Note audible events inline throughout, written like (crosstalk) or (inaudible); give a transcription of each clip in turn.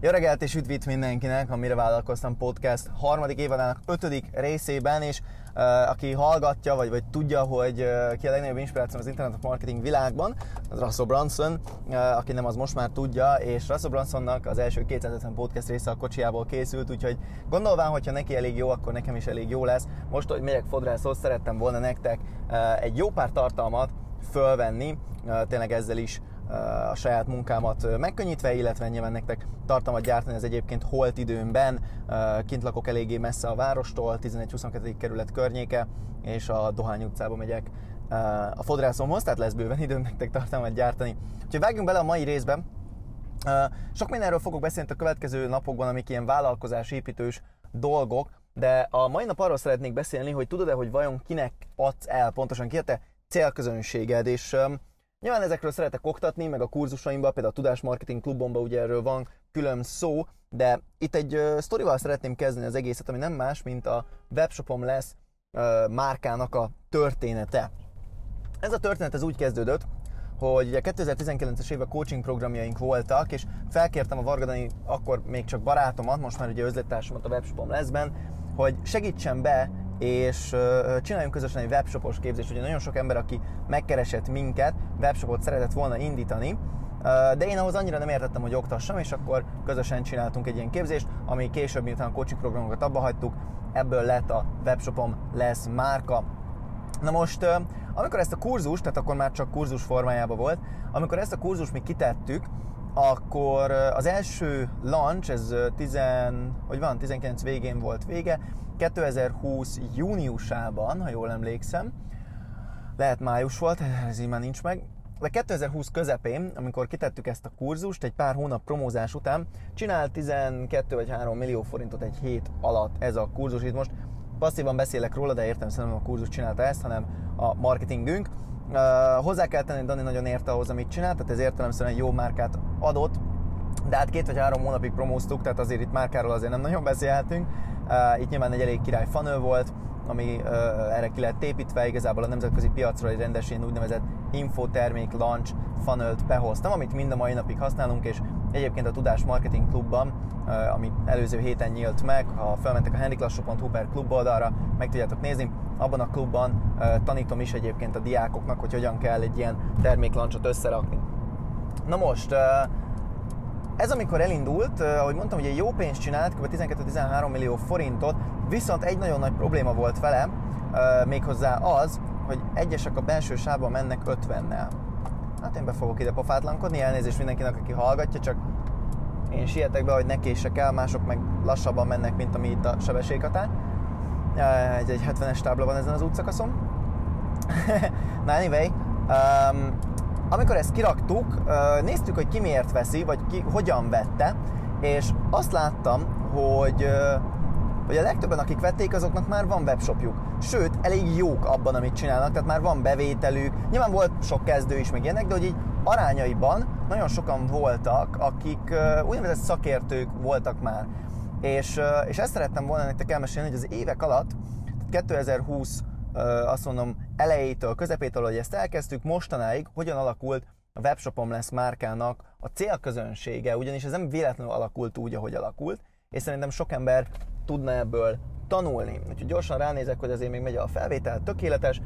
Jó reggelt és üdvít mindenkinek, amire vállalkoztam podcast harmadik évadának ötödik részében, és uh, aki hallgatja, vagy, vagy tudja, hogy uh, ki a legnagyobb inspiráció az internet marketing világban, az Russell Brunson, uh, aki nem az most már tudja, és Russell Brunsonnak az első 250 podcast része a kocsiából készült, úgyhogy gondolván, hogyha neki elég jó, akkor nekem is elég jó lesz. Most, hogy megyek fodrászhoz, szerettem volna nektek uh, egy jó pár tartalmat fölvenni, uh, tényleg ezzel is a saját munkámat megkönnyítve, illetve nyilván nektek tartalmat gyártani az egyébként holt időmben. Kint lakok eléggé messze a várostól, 11-22. kerület környéke, és a Dohány utcába megyek a fodrászomhoz, tehát lesz bőven időm nektek tartalmat gyártani. Úgyhogy vágjunk bele a mai részbe. Sok mindenről fogok beszélni a következő napokban, amik ilyen vállalkozásépítős dolgok, de a mai nap arról szeretnék beszélni, hogy tudod-e, hogy vajon kinek adsz el, pontosan ki a te célközönséged, és Nyilván ezekről szeretek oktatni, meg a kurzusaimban, például a Tudás Marketing Klubomban ugye erről van külön szó, de itt egy uh, sztorival szeretném kezdeni az egészet, ami nem más, mint a webshopom lesz uh, márkának a története. Ez a történet ez úgy kezdődött, hogy ugye 2019-es évben coaching programjaink voltak, és felkértem a Vargadani akkor még csak barátomat, most már ugye özlettársamat a webshopom leszben, hogy segítsen be és csináljunk közösen egy webshopos képzést. Ugye nagyon sok ember, aki megkeresett minket, webshopot szeretett volna indítani, de én ahhoz annyira nem értettem, hogy oktassam, és akkor közösen csináltunk egy ilyen képzést, ami később, miután a coaching programokat abba hagytuk, ebből lett a webshopom lesz márka. Na most, amikor ezt a kurzus, tehát akkor már csak kurzus formájában volt, amikor ezt a kurzus mi kitettük, akkor az első launch, ez 10, hogy van, 19 végén volt vége, 2020 júniusában, ha jól emlékszem, lehet május volt, (laughs) ez így már nincs meg, de 2020 közepén, amikor kitettük ezt a kurzust, egy pár hónap promózás után, csinált 12 vagy 3 millió forintot egy hét alatt ez a kurzus. Itt most passzívan beszélek róla, de értem nem a kurzus csinálta ezt, hanem a marketingünk. Hozzá kell tenni, Dani nagyon érte ahhoz, amit csinált, tehát ez értelemszerűen jó márkát adott, de hát két vagy három hónapig promóztuk, tehát azért itt márkáról azért nem nagyon beszélhetünk. Uh, itt nyilván egy elég király fanő volt, ami uh, erre ki lett építve, igazából a nemzetközi piacra egy rendesen úgynevezett infotermék launch funnel behoztam, amit mind a mai napig használunk, és egyébként a Tudás Marketing Klubban, ami előző héten nyílt meg, ha felmentek a henriklassó.hu per klub oldalra, meg tudjátok nézni, abban a klubban tanítom is egyébként a diákoknak, hogy hogyan kell egy ilyen terméklancot összerakni. Na most, ez amikor elindult, ahogy mondtam, hogy egy jó pénzt csinált, kb. 12-13 millió forintot, viszont egy nagyon nagy probléma volt vele, méghozzá az, hogy egyesek a belső sávban mennek 50-nel. Hát én be fogok ide pofátlankodni, elnézést mindenkinek, aki hallgatja, csak én sietek be, hogy ne kések el, mások meg lassabban mennek, mint ami itt a sebességhatár. Egy, egy 70-es tábla van ezen az útszakaszon. (laughs) Na anyway, um, amikor ezt kiraktuk, néztük, hogy ki miért veszi, vagy ki hogyan vette, és azt láttam, hogy hogy a legtöbben, akik vették, azoknak már van webshopjuk. Sőt, elég jók abban, amit csinálnak, tehát már van bevételük. Nyilván volt sok kezdő is, meg ilyenek, de hogy így arányaiban nagyon sokan voltak, akik úgynevezett szakértők voltak már. És, és ezt szerettem volna nektek elmesélni, hogy az évek alatt, 2020 azt mondom elejétől, közepétől, hogy ezt elkezdtük, mostanáig hogyan alakult a webshopom lesz márkának a célközönsége, ugyanis ez nem véletlenül alakult úgy, ahogy alakult, és szerintem sok ember tudna ebből tanulni. Úgyhogy gyorsan ránézek, hogy azért még megy a felvétel, tökéletes.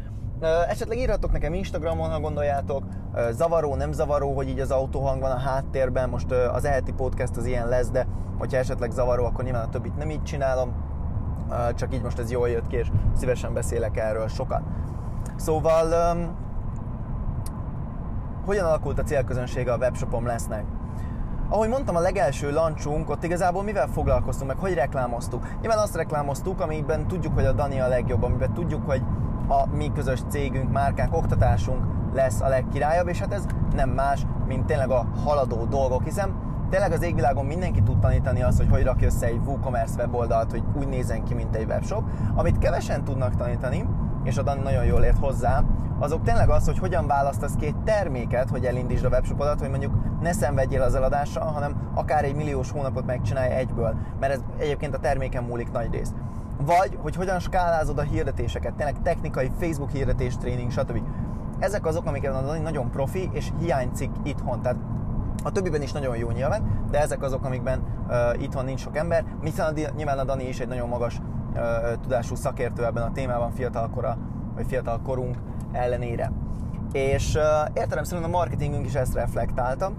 Esetleg írhatok nekem Instagramon, ha gondoljátok, zavaró, nem zavaró, hogy így az autóhang van a háttérben, most az eheti podcast az ilyen lesz, de hogyha esetleg zavaró, akkor nyilván a többit nem így csinálom csak így most ez jól jött ki, és szívesen beszélek erről sokat. Szóval, hogyan alakult a célközönsége a webshopom lesznek? Ahogy mondtam, a legelső launchunk, ott igazából mivel foglalkoztunk, meg hogy reklámoztuk? Nyilván azt reklámoztuk, amiben tudjuk, hogy a Dani a legjobb, amiben tudjuk, hogy a mi közös cégünk, márkánk, oktatásunk lesz a legkirályabb, és hát ez nem más, mint tényleg a haladó dolgok, hiszen tényleg az égvilágon mindenki tud tanítani azt, hogy hogy rakj össze egy WooCommerce weboldalt, hogy úgy nézzen ki, mint egy webshop. Amit kevesen tudnak tanítani, és a Dani nagyon jól ért hozzá, azok tényleg az, hogy hogyan választasz egy terméket, hogy elindítsd a webshopodat, hogy mondjuk ne szenvedjél az eladással, hanem akár egy milliós hónapot megcsinálj egyből, mert ez egyébként a terméken múlik nagy rész. Vagy, hogy hogyan skálázod a hirdetéseket, tényleg technikai Facebook hirdetés, tréning, stb. Ezek azok, amiket nagyon profi, és hiányzik itthon. Tehát A többiben is nagyon jó nyilván, de ezek azok, amikben uh, itthon nincs sok ember. Hiszen a, nyilván a Dani is egy nagyon magas uh, tudású szakértő ebben a témában fiatalkora, vagy fiatal korunk ellenére. És uh, értelemszerűen a marketingünk is ezt reflektálta,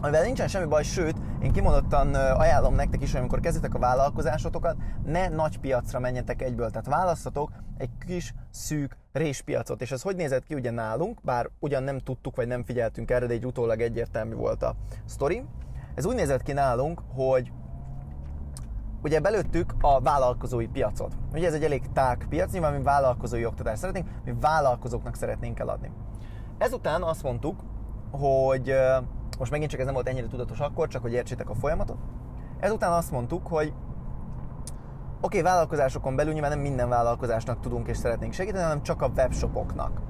amivel nincsen semmi baj, sőt, én kimondottan ajánlom nektek is, hogy amikor kezditek a vállalkozásotokat, ne nagy piacra menjetek egyből, tehát választatok egy kis, szűk réspiacot. És ez hogy nézett ki ugye nálunk, bár ugyan nem tudtuk, vagy nem figyeltünk erre, de egy utólag egyértelmű volt a sztori. Ez úgy nézett ki nálunk, hogy ugye belőttük a vállalkozói piacot. Ugye ez egy elég tág piac, nyilván mi vállalkozói oktatást szeretnénk, mi vállalkozóknak szeretnénk eladni. Ezután azt mondtuk, hogy most megint csak ez nem volt ennyire tudatos akkor, csak hogy értsétek a folyamatot. Ezután azt mondtuk, hogy oké, okay, vállalkozásokon belül nyilván nem minden vállalkozásnak tudunk és szeretnénk segíteni, hanem csak a webshopoknak.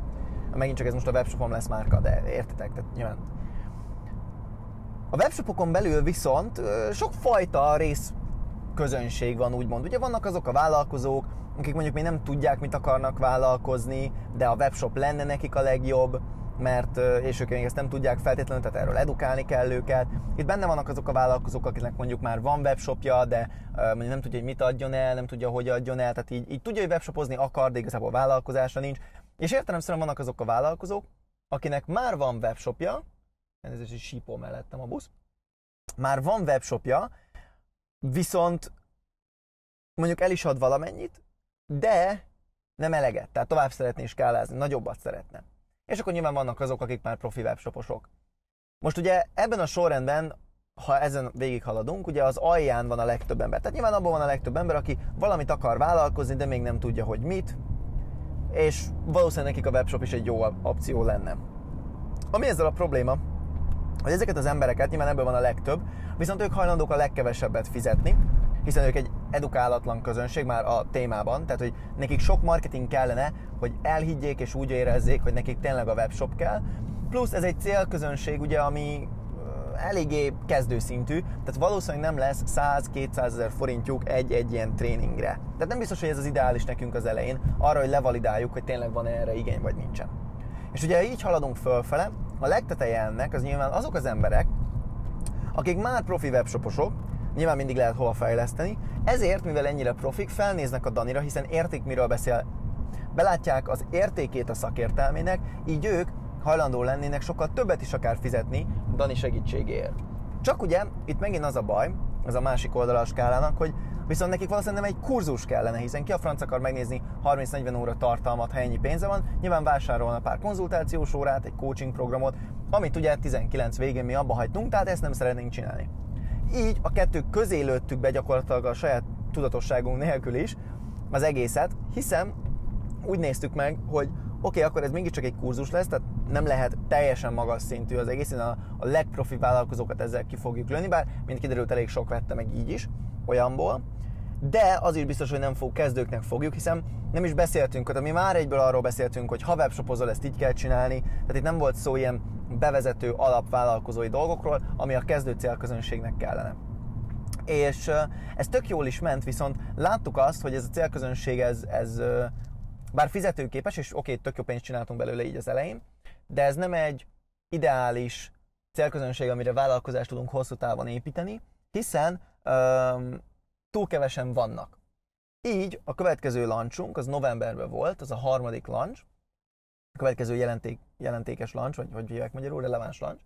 Megint csak ez most a webshopom lesz márka, de értitek, tehát nyilván. A webshopokon belül viszont sok fajta rész közönség van, úgymond. Ugye vannak azok a vállalkozók, akik mondjuk még nem tudják, mit akarnak vállalkozni, de a webshop lenne nekik a legjobb mert, és ők még ezt nem tudják feltétlenül, tehát erről edukálni kell őket. Itt benne vannak azok a vállalkozók, akiknek mondjuk már van webshopja, de mondjuk nem tudja, hogy mit adjon el, nem tudja, hogy adjon el, tehát így, így tudja, hogy webshopozni akar, de igazából vállalkozása nincs. És értelemszerűen vannak azok a vállalkozók, akinek már van webshopja, ez is sípó mellettem a busz, már van webshopja, viszont mondjuk el is ad valamennyit, de nem eleget, tehát tovább szeretné skálázni, nagyobbat szeretne és akkor nyilván vannak azok, akik már profi webshoposok. Most ugye ebben a sorrendben, ha ezen végighaladunk, ugye az alján van a legtöbb ember. Tehát nyilván abban van a legtöbb ember, aki valamit akar vállalkozni, de még nem tudja, hogy mit, és valószínűleg nekik a webshop is egy jó opció lenne. Ami ezzel a probléma, hogy ezeket az embereket, nyilván ebből van a legtöbb, viszont ők hajlandók a legkevesebbet fizetni, hiszen ők egy edukálatlan közönség már a témában, tehát hogy nekik sok marketing kellene, hogy elhiggyék és úgy érezzék, hogy nekik tényleg a webshop kell. Plusz ez egy célközönség, ugye, ami eléggé kezdőszintű, tehát valószínűleg nem lesz 100-200 ezer forintjuk egy-egy ilyen tréningre. Tehát nem biztos, hogy ez az ideális nekünk az elején, arra, hogy levalidáljuk, hogy tényleg van erre igény, vagy nincsen. És ugye így haladunk fölfele, a legteteje ennek az nyilván azok az emberek, akik már profi webshoposok, nyilván mindig lehet hova fejleszteni, ezért, mivel ennyire profik, felnéznek a Danira, hiszen értik, miről beszél. Belátják az értékét a szakértelmének, így ők hajlandó lennének sokkal többet is akár fizetni Dani segítségéért. Csak ugye itt megint az a baj, ez a másik oldala a skálának, hogy viszont nekik valószínűleg nem egy kurzus kellene, hiszen ki a franc akar megnézni 30-40 óra tartalmat, ha ennyi pénze van, nyilván vásárolna pár konzultációs órát, egy coaching programot, amit ugye 19 végén mi abba hagytunk, tehát ezt nem szeretnénk csinálni. Így a kettő közé lőttük be gyakorlatilag a saját tudatosságunk nélkül is az egészet, hiszen úgy néztük meg, hogy oké, okay, akkor ez mégiscsak egy kurzus lesz, tehát nem lehet teljesen magas szintű az egész, a, a legprofi vállalkozókat ezzel ki fogjuk lőni, bár mint kiderült elég sok vette meg így is, olyanból, de az is biztos, hogy nem fog kezdőknek fogjuk, hiszen nem is beszéltünk, tehát mi már egyből arról beszéltünk, hogy ha webshopozol, ezt így kell csinálni, tehát itt nem volt szó ilyen bevezető alapvállalkozói dolgokról, ami a kezdő célközönségnek kellene. És ez tök jól is ment, viszont láttuk azt, hogy ez a célközönség, ez, ez bár fizetőképes, és oké, tök jó pénzt csináltunk belőle így az elején, de ez nem egy ideális célközönség, amire vállalkozást tudunk hosszú távon építeni, hiszen túl kevesen vannak. Így a következő launchunk, az novemberben volt, az a harmadik launch, a következő jelenték, jelentékes launch, vagy hogy hívják magyarul, releváns launch,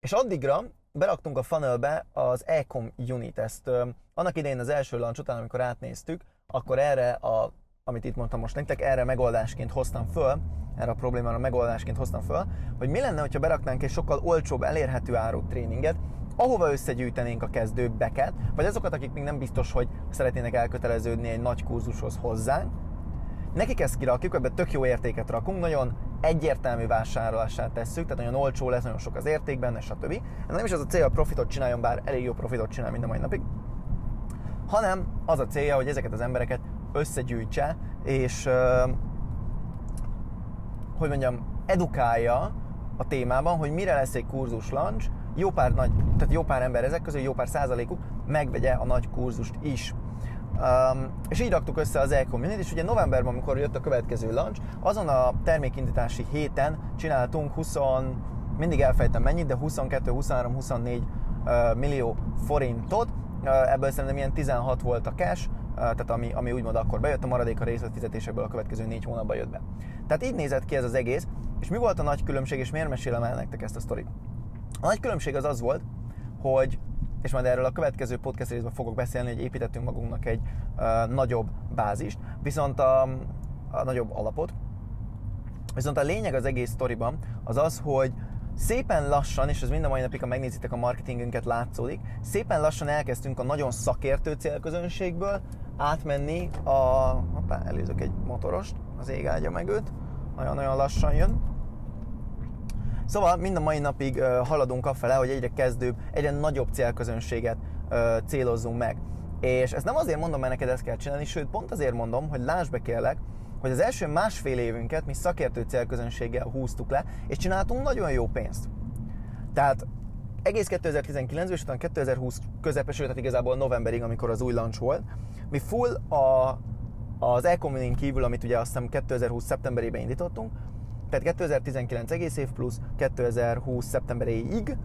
és addigra beraktunk a funnelbe az Ecom Unit. Ezt ö, annak idején az első launch után, amikor átnéztük, akkor erre a amit itt mondtam most nektek, erre megoldásként hoztam föl, erre a problémára megoldásként hoztam föl, hogy mi lenne, ha beraknánk egy sokkal olcsóbb, elérhető áru tréninget, ahova összegyűjtenénk a kezdőbbeket, vagy azokat, akik még nem biztos, hogy szeretnének elköteleződni egy nagy kurzushoz hozzánk. Nekik ezt kirakjuk, ebbe tök jó értéket rakunk, nagyon egyértelmű vásárlását tesszük, tehát nagyon olcsó lesz, nagyon sok az érték benne, stb. Nem is az a cél, hogy profitot csináljon, bár elég jó profitot csinál mind a mai napig, hanem az a célja, hogy ezeket az embereket összegyűjtse, és hogy mondjam, edukálja a témában, hogy mire lesz egy kurzus launch, jó pár, nagy, tehát jó pár ember ezek közül, jó pár százalékuk megvegye a nagy kurzust is. Um, és így raktuk össze az e-community, és ugye novemberben, amikor jött a következő launch, azon a termékindítási héten csináltunk 20 mindig elfejtem mennyit, de 22, 23, 24 millió forintot, ebből szerintem ilyen 16 volt a cash, tehát ami, ami úgymond akkor bejött, a maradék a részletfizetésekből a következő négy hónapban jött be. Tehát így nézett ki ez az egész, és mi volt a nagy különbség, és miért mesélem el nektek ezt a sztorit? A nagy különbség az az volt, hogy és majd erről a következő podcast részben fogok beszélni, hogy építettünk magunknak egy uh, nagyobb bázist, viszont a, a nagyobb alapot. Viszont a lényeg az egész sztoriban az az, hogy szépen lassan, és ez mind a mai napig, ha megnézitek a marketingünket, látszódik, szépen lassan elkezdtünk a nagyon szakértő célközönségből átmenni a... Hoppá, előzök egy motorost, az ég áldja meg őt, nagyon-nagyon lassan jön. Szóval mind a mai napig haladunk afele, hogy egyre kezdőbb, egyre nagyobb célközönséget célozzunk meg. És ezt nem azért mondom, mert neked ezt kell csinálni, sőt pont azért mondom, hogy láss be kérlek, hogy az első másfél évünket mi szakértő célközönséggel húztuk le, és csináltunk nagyon jó pénzt. Tehát egész 2019 és utána 2020 közepes, tehát igazából novemberig, amikor az új launch volt, mi full a, az e kívül, amit ugye azt hiszem 2020 szeptemberében indítottunk, tehát 2019 egész év plusz 2020 szeptemberéig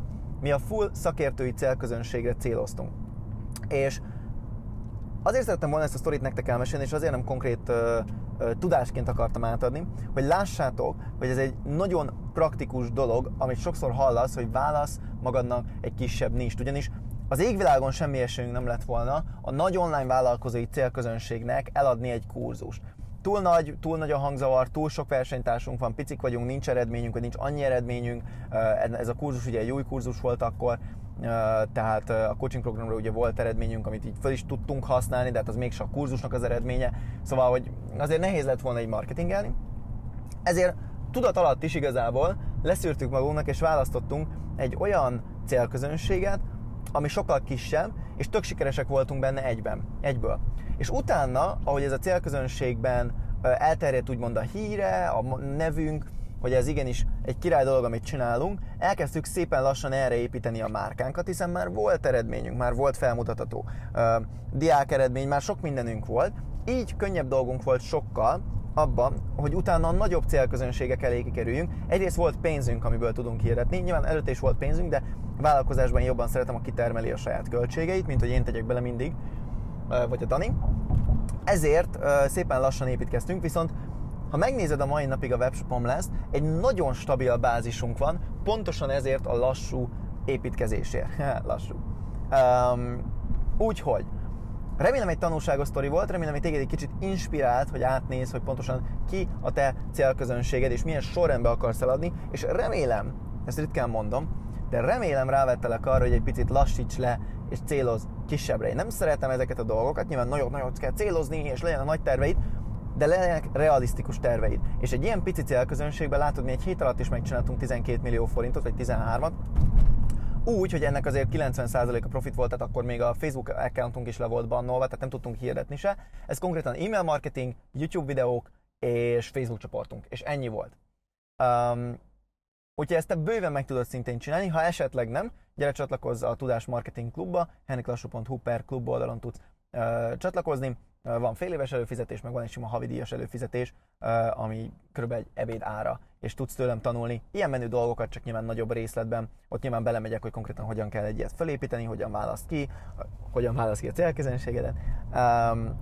mi a full szakértői célközönségre céloztunk. És azért szerettem volna ezt a sztorit nektek elmesélni, és azért nem konkrét ö, ö, tudásként akartam átadni, hogy lássátok, hogy ez egy nagyon praktikus dolog, amit sokszor hallasz, hogy válasz magadnak egy kisebb nincs. Ugyanis az égvilágon semmi esélyünk nem lett volna a nagy online vállalkozói célközönségnek eladni egy kurzust. Túl nagy, túl nagy a hangzavar, túl sok versenytársunk van, picik vagyunk, nincs eredményünk, vagy nincs annyi eredményünk. Ez a kurzus ugye egy új kurzus volt akkor, tehát a coaching programra ugye volt eredményünk, amit így fel is tudtunk használni, de hát az mégsem a kurzusnak az eredménye. Szóval, hogy azért nehéz lett volna egy marketingelni. Ezért tudat alatt is igazából leszűrtük magunknak, és választottunk egy olyan célközönséget, ami sokkal kisebb, és tök sikeresek voltunk benne egyben, egyből. És utána, ahogy ez a célközönségben elterjedt úgymond a híre, a nevünk, hogy ez igenis egy király dolog, amit csinálunk, elkezdtük szépen lassan erre építeni a márkánkat, hiszen már volt eredményünk, már volt felmutatható uh, diák eredmény, már sok mindenünk volt, így könnyebb dolgunk volt sokkal, abban, hogy utána a nagyobb célközönségek elé kerüljünk. Egyrészt volt pénzünk, amiből tudunk hirdetni, nyilván előtte is volt pénzünk, de vállalkozásban jobban szeretem, a kitermeli a saját költségeit, mint hogy én tegyek bele mindig, vagy a Dani. Ezért szépen lassan építkeztünk, viszont ha megnézed a mai napig a webshopom lesz, egy nagyon stabil bázisunk van, pontosan ezért a lassú építkezésért. (laughs) lassú. Um, úgyhogy Remélem egy tanulságos sztori volt, remélem, hogy téged egy kicsit inspirált, hogy átnéz, hogy pontosan ki a te célközönséged, és milyen sorrendbe akarsz eladni, és remélem, ezt ritkán mondom, de remélem rávettelek arra, hogy egy picit lassíts le, és céloz kisebbre. Én nem szeretem ezeket a dolgokat, nyilván nagyon kell célozni, és legyen a nagy terveid, de legyenek realisztikus terveid. És egy ilyen pici célközönségben látod, mi egy hét alatt is megcsináltunk 12 millió forintot, vagy 13-at, úgy, hogy ennek azért 90% a profit volt, tehát akkor még a Facebook accountunk is le volt bannolva, tehát nem tudtunk hirdetni se. Ez konkrétan e-mail marketing, YouTube videók és Facebook csoportunk, és ennyi volt. Um, Úgyhogy ezt te bőven meg tudod szintén csinálni, ha esetleg nem, gyere csatlakozz a Tudás Marketing Klubba, henniklassú.hu per klub oldalon tudsz uh, csatlakozni, van fél éves előfizetés, meg van egy sima havidíjas előfizetés, ami kb. egy ebéd ára, és tudsz tőlem tanulni. Ilyen menő dolgokat, csak nyilván nagyobb részletben. Ott nyilván belemegyek, hogy konkrétan hogyan kell egy ilyet felépíteni, hogyan választ ki, hogyan választ ki a célkezenségedet,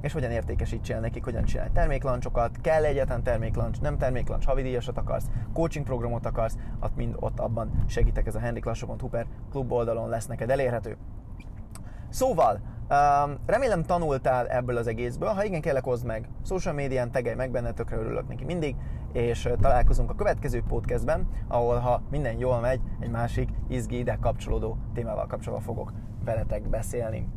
és hogyan értékesítsél nekik, hogyan csinálj terméklancsokat, kell egyetlen terméklancs, nem terméklancs, havidíjasat akarsz, coaching programot akarsz, ott mind ott abban segítek, ez a henriklassó.hu per klub oldalon lesz neked elérhető. Szóval, um, remélem tanultál ebből az egészből, ha igen, kérlek hozd meg. Social médián, tegelj meg benne, tökre örülök neki mindig, és találkozunk a következő podcastben, ahol ha minden jól megy, egy másik izgi ide kapcsolódó témával kapcsolatban fogok veletek beszélni.